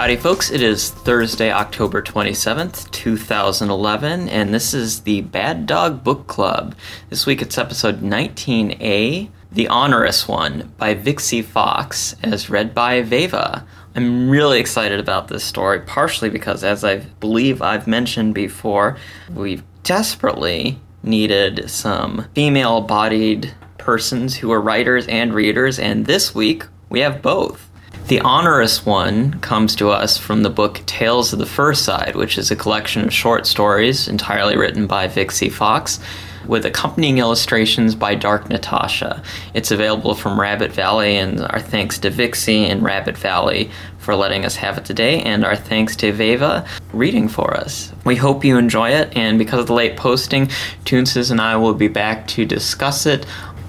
Howdy, folks. It is Thursday, October 27th, 2011, and this is the Bad Dog Book Club. This week it's episode 19A, The Onerous One, by Vixyy Fox, as read by Veyva. I'm really excited about this story, partially because, as I believe I've mentioned before, we've desperately needed some female bodied persons who are writers and readers, and this week we have both. The onerous one comes to us from the book Tales of the First Fireside, which is a collection of short stories entirely written by Vixyy Fox with accompanying illustrations by Dark Natasha. It's available from Rabbit Valley, and our thanks to Vixyy and Rabbit Valley for letting us have it today, and our thanks to Veyva reading for us. We hope you enjoy it, and because of the late posting, Toonses and I will be back to discuss it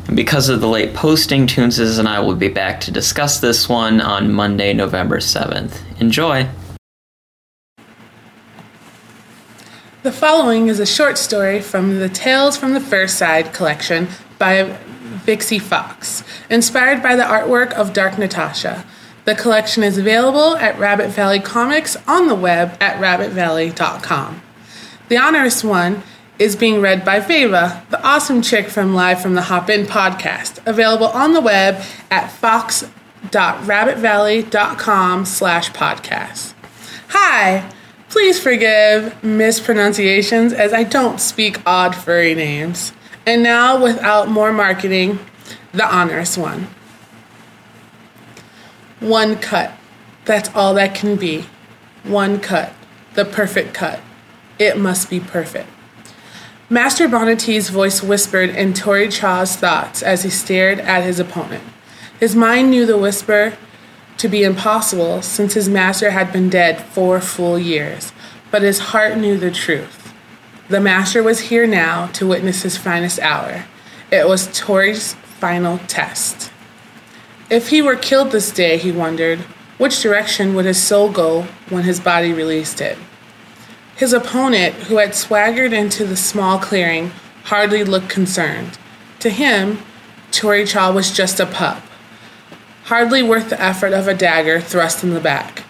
and because of the late posting, Toonses and I will be back to discuss this one on Monday, November 7th. Enjoy! The following is a short story from the Tales from the Fair Side collection by Vixyy Fox, inspired by the artwork of Dark Natasha. The collection is available at Rabbit Valley Comics on the web at rabbitvalley.com. The Onerous One is being read by Veyva, the awesome chick from Live from the Hop In podcast, available on the web at fox.rabbitvalley.com slash podcast. Hi! Please forgive mispronunciations as I don't speak odd furry names. And now, without more marketing, the onerous one. One cut. That's all that can be. One cut. The perfect cut. It must be perfect. Master Bonnety's voice whispered in Tori Cha's thoughts as he stared at his opponent. His mind knew the whisper to be impossible since his master had been dead four full years, but his heart knew the truth. The master was here now to witness his finest hour. It was Tori's final test. If he were killed this day, he wondered, which direction would his soul go when his body released it? His opponent, who had swaggered into the small clearing, hardly looked concerned. To him, Tori Cha was just a pup, hardly worth the effort of a dagger thrust in the back.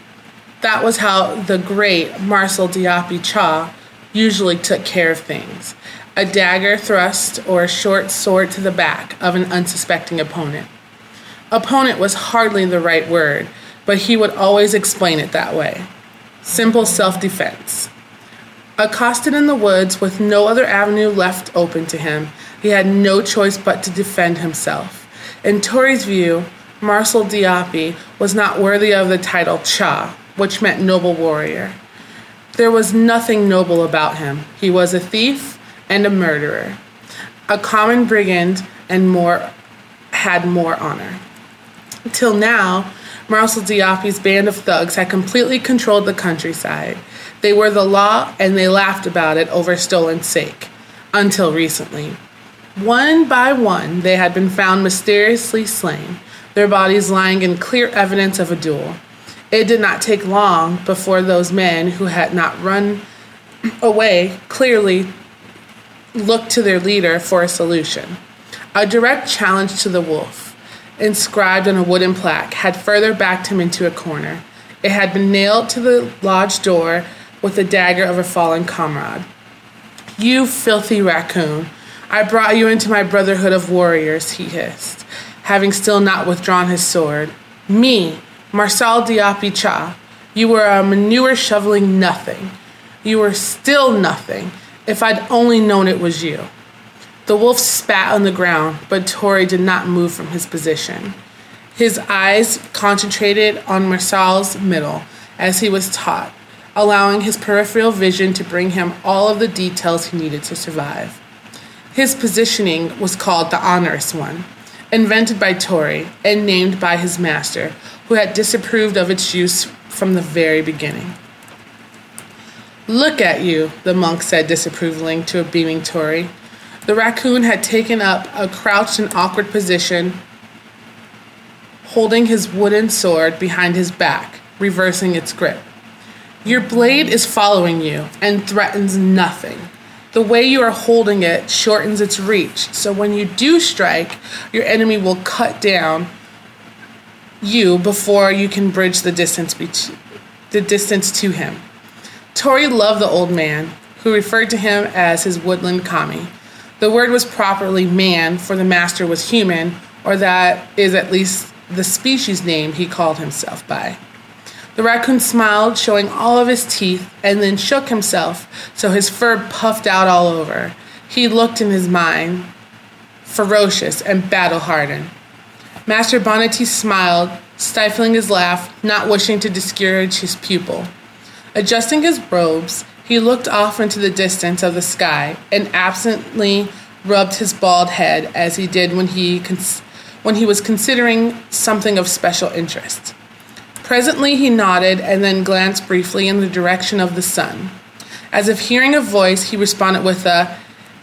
That was how the great Marcel Diapi Cha usually took care of things a dagger thrust or a short sword to the back of an unsuspecting opponent. Opponent was hardly the right word, but he would always explain it that way. Simple self defense. Accosted in the woods with no other avenue left open to him, he had no choice but to defend himself. In Tori's view, Marcel Diapi was not worthy of the title Cha, which meant noble warrior. There was nothing noble about him. He was a thief and a murderer, a common brigand, and more had more honor. Till now, Marcel Diapi's band of thugs had completely controlled the countryside. They were the law and they laughed about it over stolen sake. Until recently. One by one, they had been found mysteriously slain, their bodies lying in clear evidence of a duel. It did not take long before those men who had not run away clearly looked to their leader for a solution. A direct challenge to the wolf, inscribed on a wooden plaque, had further backed him into a corner. It had been nailed to the lodge door with the dagger of a fallen comrade. You filthy raccoon, I brought you into my brotherhood of warriors, he hissed, having still not withdrawn his sword. Me, Marcel Diapi Cha, you were a manure shoveling nothing. You were still nothing, if I'd only known it was you. The wolf spat on the ground, but Tori did not move from his position. His eyes concentrated on Marcel's middle, as he was taught, allowing his peripheral vision to bring him all of the details he needed to survive. His positioning was called the onerous one, invented by Tori and named by his master, who had disapproved of its use from the very beginning. Look at you, the monk said disapprovingly to a beaming Tori. The raccoon had taken up a crouched and awkward position, holding his wooden sword behind his back, reversing its grip. Your blade is following you and threatens nothing. The way you are holding it shortens its reach, so when you do strike, your enemy will cut down you before you can bridge the distance be- the distance to him. Tori loved the old man, who referred to him as his woodland kami. The word was properly man, for the master was human, or that is at least the species name he called himself by. The raccoon smiled, showing all of his teeth, and then shook himself so his fur puffed out all over. He looked in his mind, ferocious and battle hardened. Master Bonnety smiled, stifling his laugh, not wishing to discourage his pupil. Adjusting his robes, he looked off into the distance of the sky and absently rubbed his bald head as he did when he, cons- when he was considering something of special interest. Presently he nodded and then glanced briefly in the direction of the sun. As if hearing a voice, he responded with a,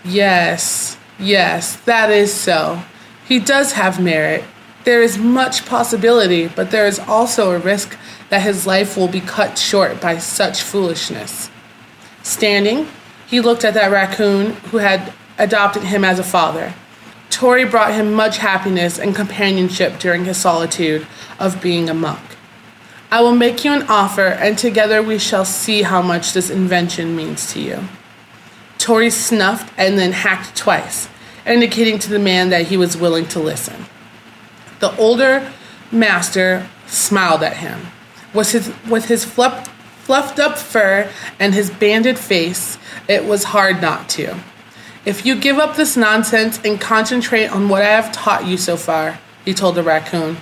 Yes, yes, that is so. He does have merit. There is much possibility, but there is also a risk that his life will be cut short by such foolishness. Standing, he looked at that raccoon who had adopted him as a father. Tori brought him much happiness and companionship during his solitude of being a monk. I will make you an offer, and together we shall see how much this invention means to you. Tori snuffed and then hacked twice, indicating to the man that he was willing to listen. The older master smiled at him. With his, with his fluff, fluffed up fur and his banded face, it was hard not to. If you give up this nonsense and concentrate on what I have taught you so far, he told the raccoon,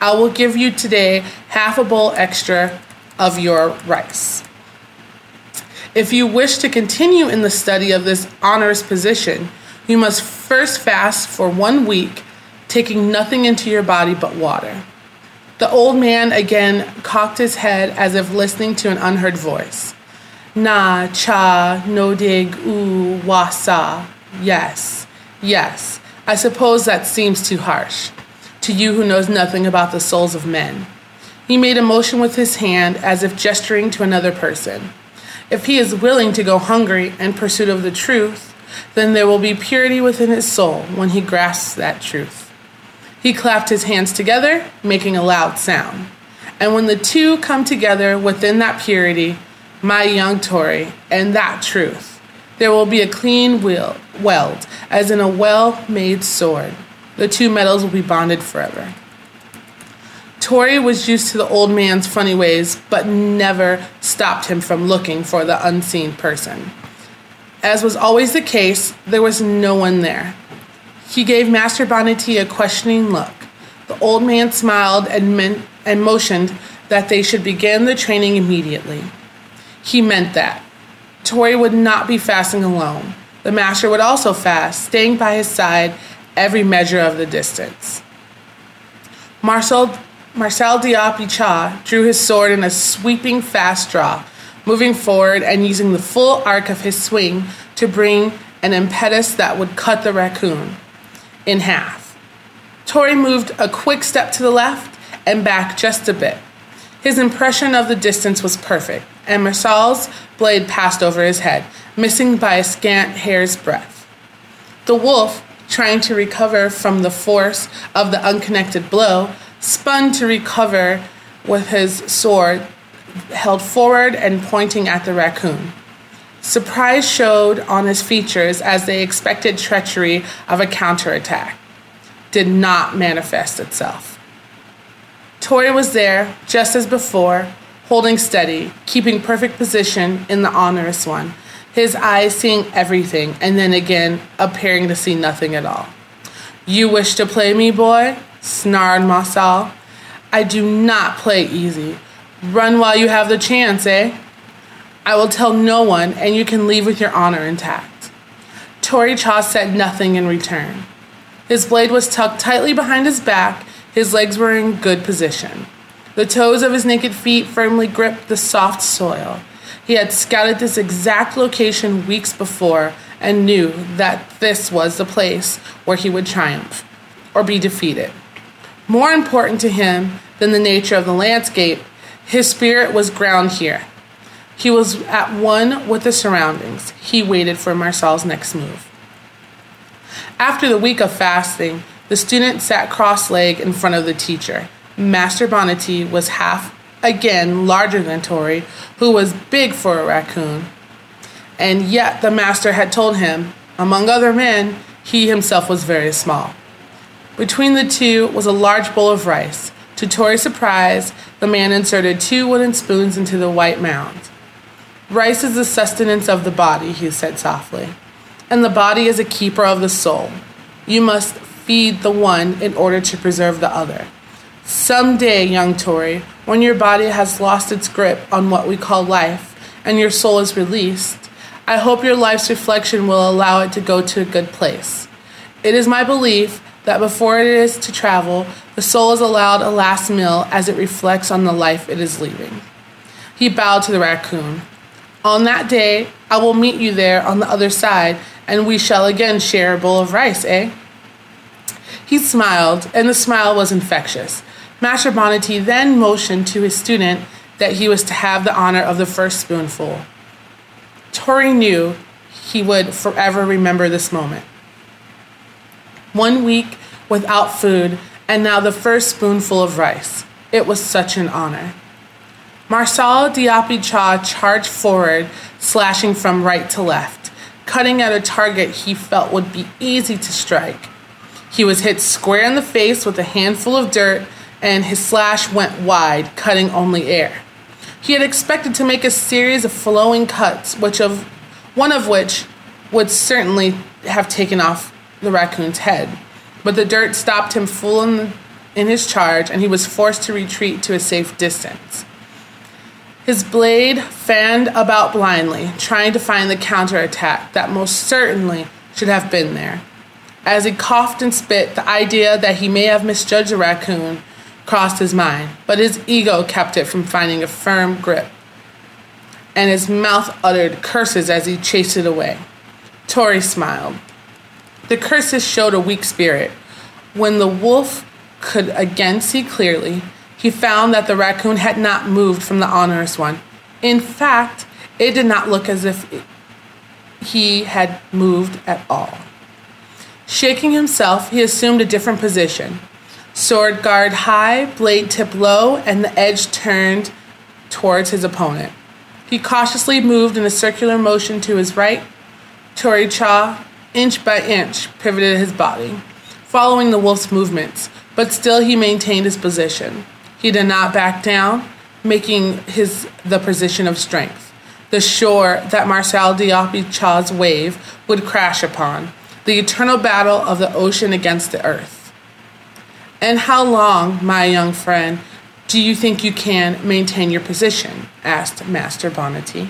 I will give you today half a bowl extra of your rice. If you wish to continue in the study of this onerous position, you must first fast for one week, taking nothing into your body but water. The old man again cocked his head as if listening to an unheard voice. Na, cha, no dig, u wasa. Yes, yes. I suppose that seems too harsh to you who knows nothing about the souls of men. He made a motion with his hand as if gesturing to another person. If he is willing to go hungry in pursuit of the truth, then there will be purity within his soul when he grasps that truth. He clapped his hands together, making a loud sound. And when the two come together within that purity, my young Tori, and that truth, there will be a clean weld, as in a well made sword. The two metals will be bonded forever. Tori was used to the old man's funny ways, but never stopped him from looking for the unseen person. As was always the case, there was no one there. He gave Master Bonnety a questioning look. The old man smiled and, men- and motioned that they should begin the training immediately. He meant that. Tori would not be fasting alone. The master would also fast, staying by his side every measure of the distance. Marcel, Marcel Diapi Cha drew his sword in a sweeping fast draw, moving forward and using the full arc of his swing to bring an impetus that would cut the raccoon in half. Tori moved a quick step to the left and back just a bit. His impression of the distance was perfect, and Marcel's blade passed over his head, missing by a scant hair's breadth. The wolf, trying to recover from the force of the unconnected blow, spun to recover with his sword held forward and pointing at the raccoon. Surprise showed on his features as the expected treachery of a counterattack did not manifest itself. Tori was there, just as before, holding steady, keeping perfect position in the onerous one, his eyes seeing everything and then again appearing to see nothing at all. You wish to play me, boy? snarled Marcel. I do not play easy. Run while you have the chance, eh? I will tell no one, and you can leave with your honor intact. Tori Cha said nothing in return. His blade was tucked tightly behind his back, his legs were in good position. The toes of his naked feet firmly gripped the soft soil. He had scouted this exact location weeks before and knew that this was the place where he would triumph or be defeated. More important to him than the nature of the landscape, his spirit was ground here. He was at one with the surroundings. He waited for Marcel's next move. After the week of fasting, the student sat cross legged in front of the teacher. Master Bonnety was half again larger than Tori, who was big for a raccoon. And yet the master had told him, among other men, he himself was very small. Between the two was a large bowl of rice. To Tori's surprise, the man inserted two wooden spoons into the white mound. Rice is the sustenance of the body, he said softly, and the body is a keeper of the soul. You must feed the one in order to preserve the other. Some day, young Tori, when your body has lost its grip on what we call life and your soul is released, I hope your life's reflection will allow it to go to a good place. It is my belief that before it is to travel, the soul is allowed a last meal as it reflects on the life it is leaving. He bowed to the raccoon. On that day, I will meet you there on the other side, and we shall again share a bowl of rice, eh? He smiled, and the smile was infectious. Master Bonnety then motioned to his student that he was to have the honor of the first spoonful. Tori knew he would forever remember this moment. One week without food, and now the first spoonful of rice. It was such an honor. Marcel Diapi Cha charged forward, slashing from right to left, cutting at a target he felt would be easy to strike. He was hit square in the face with a handful of dirt and his slash went wide, cutting only air. He had expected to make a series of flowing cuts, which of one of which would certainly have taken off the raccoon's head. But the dirt stopped him full in, in his charge, and he was forced to retreat to a safe distance. His blade fanned about blindly, trying to find the counterattack that most certainly should have been there. As he coughed and spit, the idea that he may have misjudged the raccoon crossed his mind, but his ego kept it from finding a firm grip. And his mouth uttered curses as he chased it away. Tori smiled. The curses showed a weak spirit. When the wolf could again see clearly, he found that the raccoon had not moved from the onerous one. In fact, it did not look as if he had moved at all. Shaking himself, he assumed a different position. Sword guard high, blade tip low, and the edge turned towards his opponent. He cautiously moved in a circular motion to his right. Tori Cha, inch by inch, pivoted his body, following the wolf's movements, but still he maintained his position. He did not back down, making his the position of strength, the shore that Marcel Diapi Cha's wave would crash upon, the eternal battle of the ocean against the earth. And how long, my young friend, do you think you can maintain your position? asked Master Bonnety.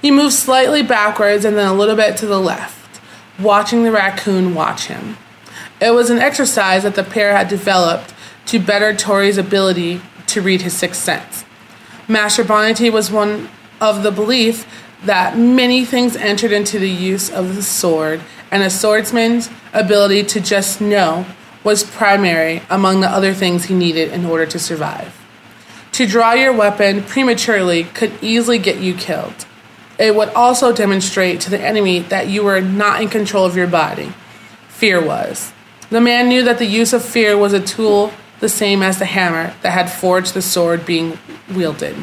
He moved slightly backwards and then a little bit to the left, watching the raccoon watch him. It was an exercise that the pair had developed to better Tori's ability to read his sixth sense. Master Bonnety was one of the belief that many things entered into the use of the sword, and a swordsman's ability to just know was primary among the other things he needed in order to survive. To draw your weapon prematurely could easily get you killed. It would also demonstrate to the enemy that you were not in control of your body. Fear was. The man knew that the use of fear was a tool the same as the hammer that had forged the sword being wielded.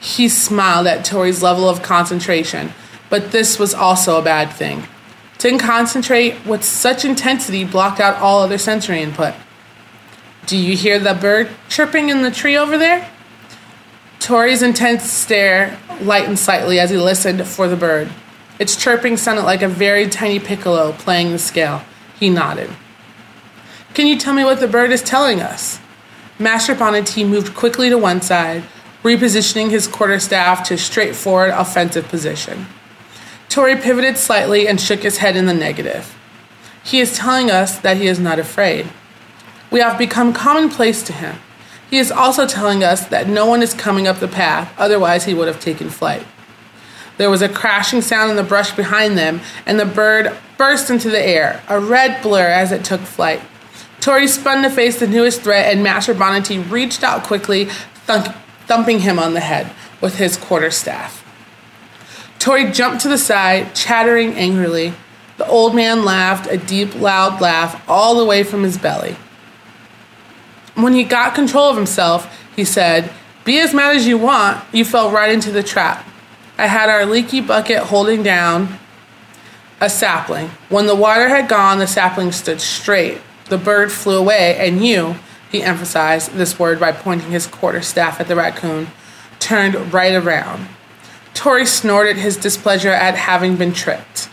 He smiled at Tori's level of concentration, but this was also a bad thing. To concentrate with such intensity blocked out all other sensory input. Do you hear the bird chirping in the tree over there? Tori's intense stare lightened slightly as he listened for the bird. Its chirping sounded like a very tiny piccolo playing the scale. He nodded. Can you tell me what the bird is telling us? Master Bonnety moved quickly to one side, repositioning his quarterstaff to straightforward offensive position. Tori pivoted slightly and shook his head in the negative. He is telling us that he is not afraid. We have become commonplace to him. He is also telling us that no one is coming up the path, otherwise, he would have taken flight. There was a crashing sound in the brush behind them, and the bird burst into the air, a red blur as it took flight. Tori spun to face the newest threat, and Master Bonnety reached out quickly, thunk- thumping him on the head with his quarterstaff. Tori jumped to the side, chattering angrily. The old man laughed, a deep, loud laugh, all the way from his belly. When he got control of himself, he said, Be as mad as you want. You fell right into the trap. I had our leaky bucket holding down a sapling. When the water had gone, the sapling stood straight. The bird flew away, and you, he emphasized this word by pointing his quarterstaff at the raccoon, turned right around. Tori snorted his displeasure at having been tricked.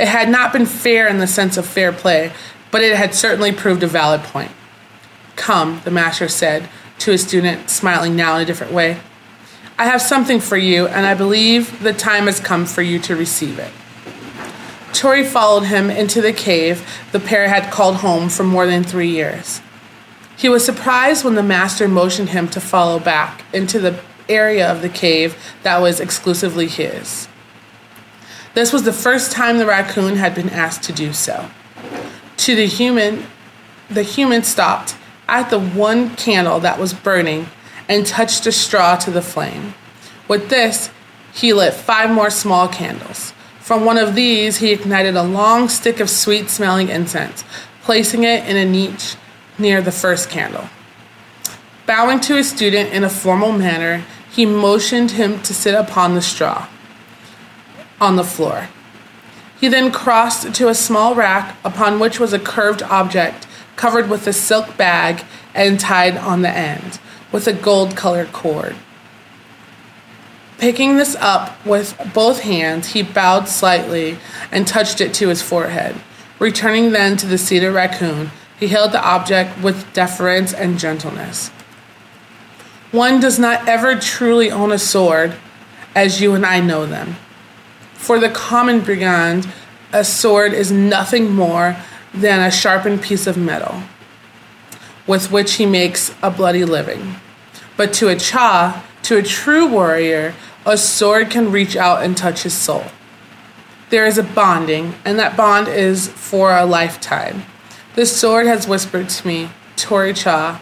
It had not been fair in the sense of fair play, but it had certainly proved a valid point. Come, the master said to his student, smiling now in a different way. I have something for you, and I believe the time has come for you to receive it. Tori followed him into the cave the pair had called home for more than three years. He was surprised when the master motioned him to follow back into the area of the cave that was exclusively his. This was the first time the raccoon had been asked to do so. To the human, the human stopped at the one candle that was burning and touched a straw to the flame. With this, he lit five more small candles. From one of these, he ignited a long stick of sweet smelling incense, placing it in a niche near the first candle. Bowing to his student in a formal manner, he motioned him to sit upon the straw on the floor. He then crossed to a small rack upon which was a curved object covered with a silk bag and tied on the end with a gold colored cord. Picking this up with both hands, he bowed slightly and touched it to his forehead. Returning then to the cedar raccoon, he held the object with deference and gentleness. One does not ever truly own a sword as you and I know them. For the common brigand, a sword is nothing more than a sharpened piece of metal with which he makes a bloody living. But to a Cha, to a true warrior, a sword can reach out and touch his soul. There is a bonding, and that bond is for a lifetime. The sword has whispered to me, Tori Cha,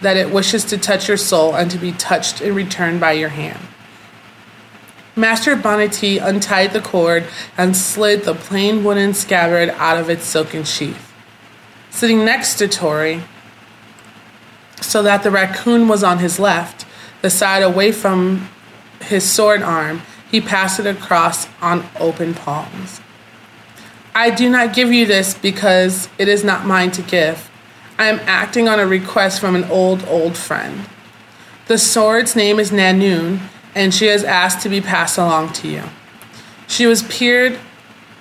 that it wishes to touch your soul and to be touched in return by your hand. Master Bonnety untied the cord and slid the plain wooden scabbard out of its silken sheath. Sitting next to Tori, so that the raccoon was on his left, the side away from his sword arm, he passed it across on open palms. I do not give you this because it is not mine to give. I am acting on a request from an old, old friend. The sword's name is Nanoon, and she has asked to be passed along to you. She was peered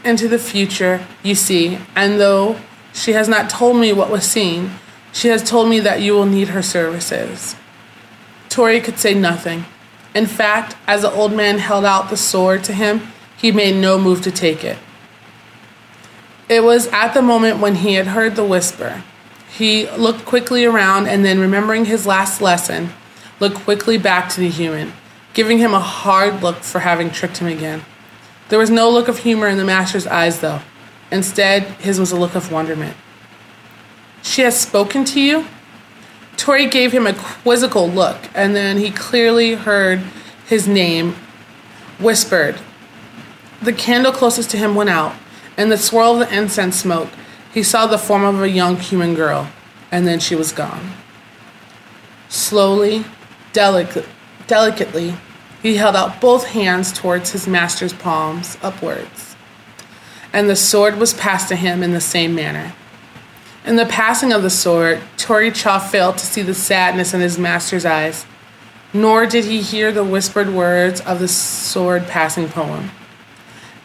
into the future, you see, and though she has not told me what was seen, she has told me that you will need her services. Tori could say nothing. In fact, as the old man held out the sword to him, he made no move to take it. It was at the moment when he had heard the whisper. He looked quickly around and then, remembering his last lesson, looked quickly back to the human, giving him a hard look for having tricked him again. There was no look of humor in the master's eyes, though. Instead, his was a look of wonderment. She has spoken to you? Tori gave him a quizzical look, and then he clearly heard his name whispered. The candle closest to him went out. and the swirl of the incense smoke, he saw the form of a young human girl, and then she was gone. Slowly, delic- delicately, he held out both hands towards his master's palms upwards, and the sword was passed to him in the same manner. In the passing of the sword, Toricha failed to see the sadness in his master's eyes, nor did he hear the whispered words of the sword passing poem.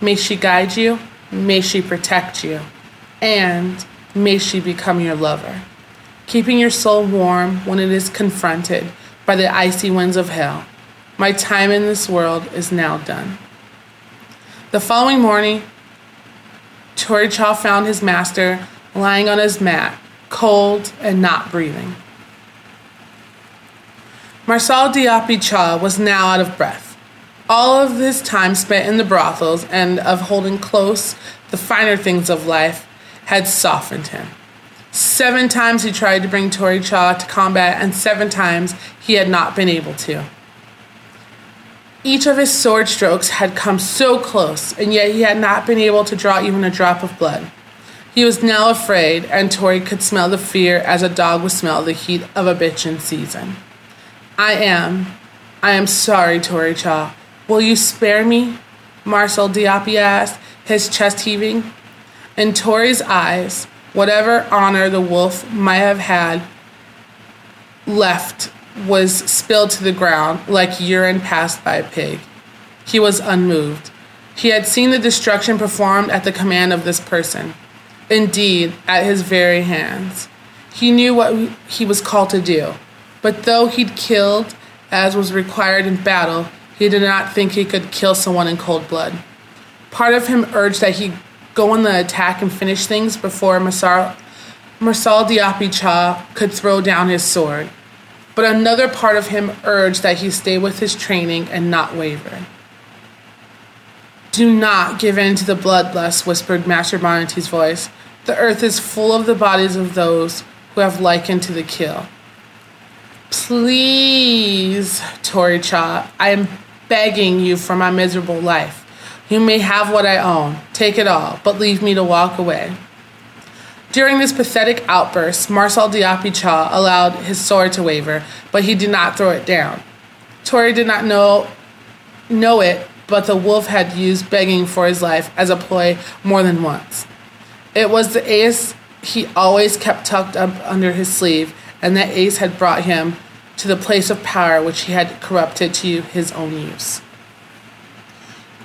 May she guide you, may she protect you, and may she become your lover, keeping your soul warm when it is confronted by the icy winds of hell. My time in this world is now done. The following morning, Tori Cha found his master lying on his mat, cold and not breathing. Marcel Diapi Cha was now out of breath. All of his time spent in the brothels and of holding close the finer things of life had softened him. Seven times he tried to bring Tori Cha to combat, and seven times he had not been able to. Each of his sword strokes had come so close, and yet he had not been able to draw even a drop of blood. He was now afraid, and Tori could smell the fear as a dog would smell the heat of a bitch in season. I am, I am sorry, Tori Cha. Will you spare me? Marcel Diapi asked, his chest heaving. In Tori's eyes, whatever honor the wolf might have had left was spilled to the ground like urine passed by a pig. He was unmoved. He had seen the destruction performed at the command of this person, indeed, at his very hands. He knew what he was called to do, but though he'd killed as was required in battle, he did not think he could kill someone in cold blood. Part of him urged that he go on the attack and finish things before Marcel, Marcel Diapi Cha could throw down his sword but another part of him urged that he stay with his training and not waver. Do not give in to the bloodlust, whispered Master Bonnety's voice. The earth is full of the bodies of those who have likened to the kill. Please, Tori Cha, I am begging you for my miserable life. You may have what I own, take it all, but leave me to walk away. During this pathetic outburst, Marcel Diapi Cha allowed his sword to waver, but he did not throw it down. Tori did not know know it, but the wolf had used begging for his life as a ploy more than once. It was the ace he always kept tucked up under his sleeve, and that ace had brought him to the place of power which he had corrupted to his own use.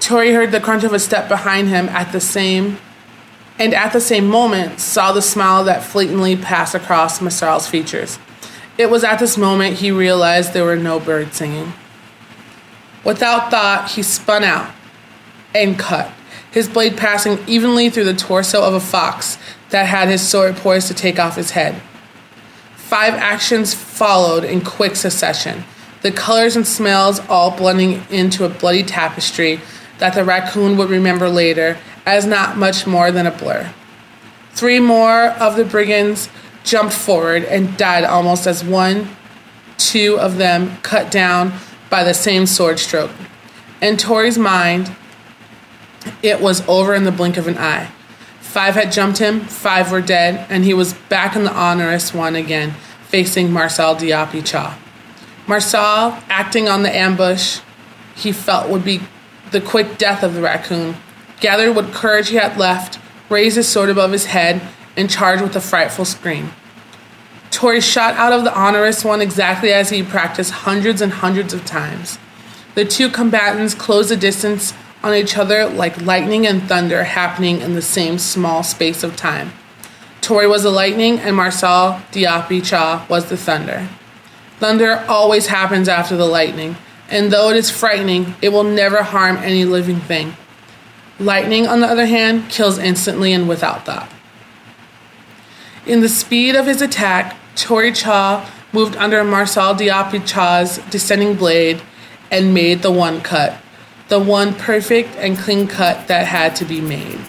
Tori heard the crunch of a step behind him at the same and at the same moment saw the smile that fleetingly passed across Marcel's features. It was at this moment he realized there were no birds singing. Without thought, he spun out and cut, his blade passing evenly through the torso of a fox that had his sword poised to take off his head. Five actions followed in quick succession, the colors and smells all blending into a bloody tapestry that the raccoon would remember later as not much more than a blur. Three more of the brigands jumped forward and died almost as one, two of them cut down by the same sword stroke. In Tori's mind, it was over in the blink of an eye. Five had jumped him, five were dead, and he was back in the onerous one again, facing Marcel Diapi Cha. Marcel, acting on the ambush he felt would be the quick death of the raccoon, gathered what courage he had left, raised his sword above his head, and charged with a frightful scream. Tori shot out of the onerous one exactly as he practiced hundreds and hundreds of times. The two combatants closed the distance on each other like lightning and thunder happening in the same small space of time. Tori was the lightning and Marcel Diapi Cha was the thunder. Thunder always happens after the lightning, and though it is frightening, it will never harm any living thing. Lightning, on the other hand, kills instantly and without thought. In the speed of his attack, Tori Cha moved under Marcel Diapi Cha's descending blade and made the one cut, the one perfect and clean cut that had to be made.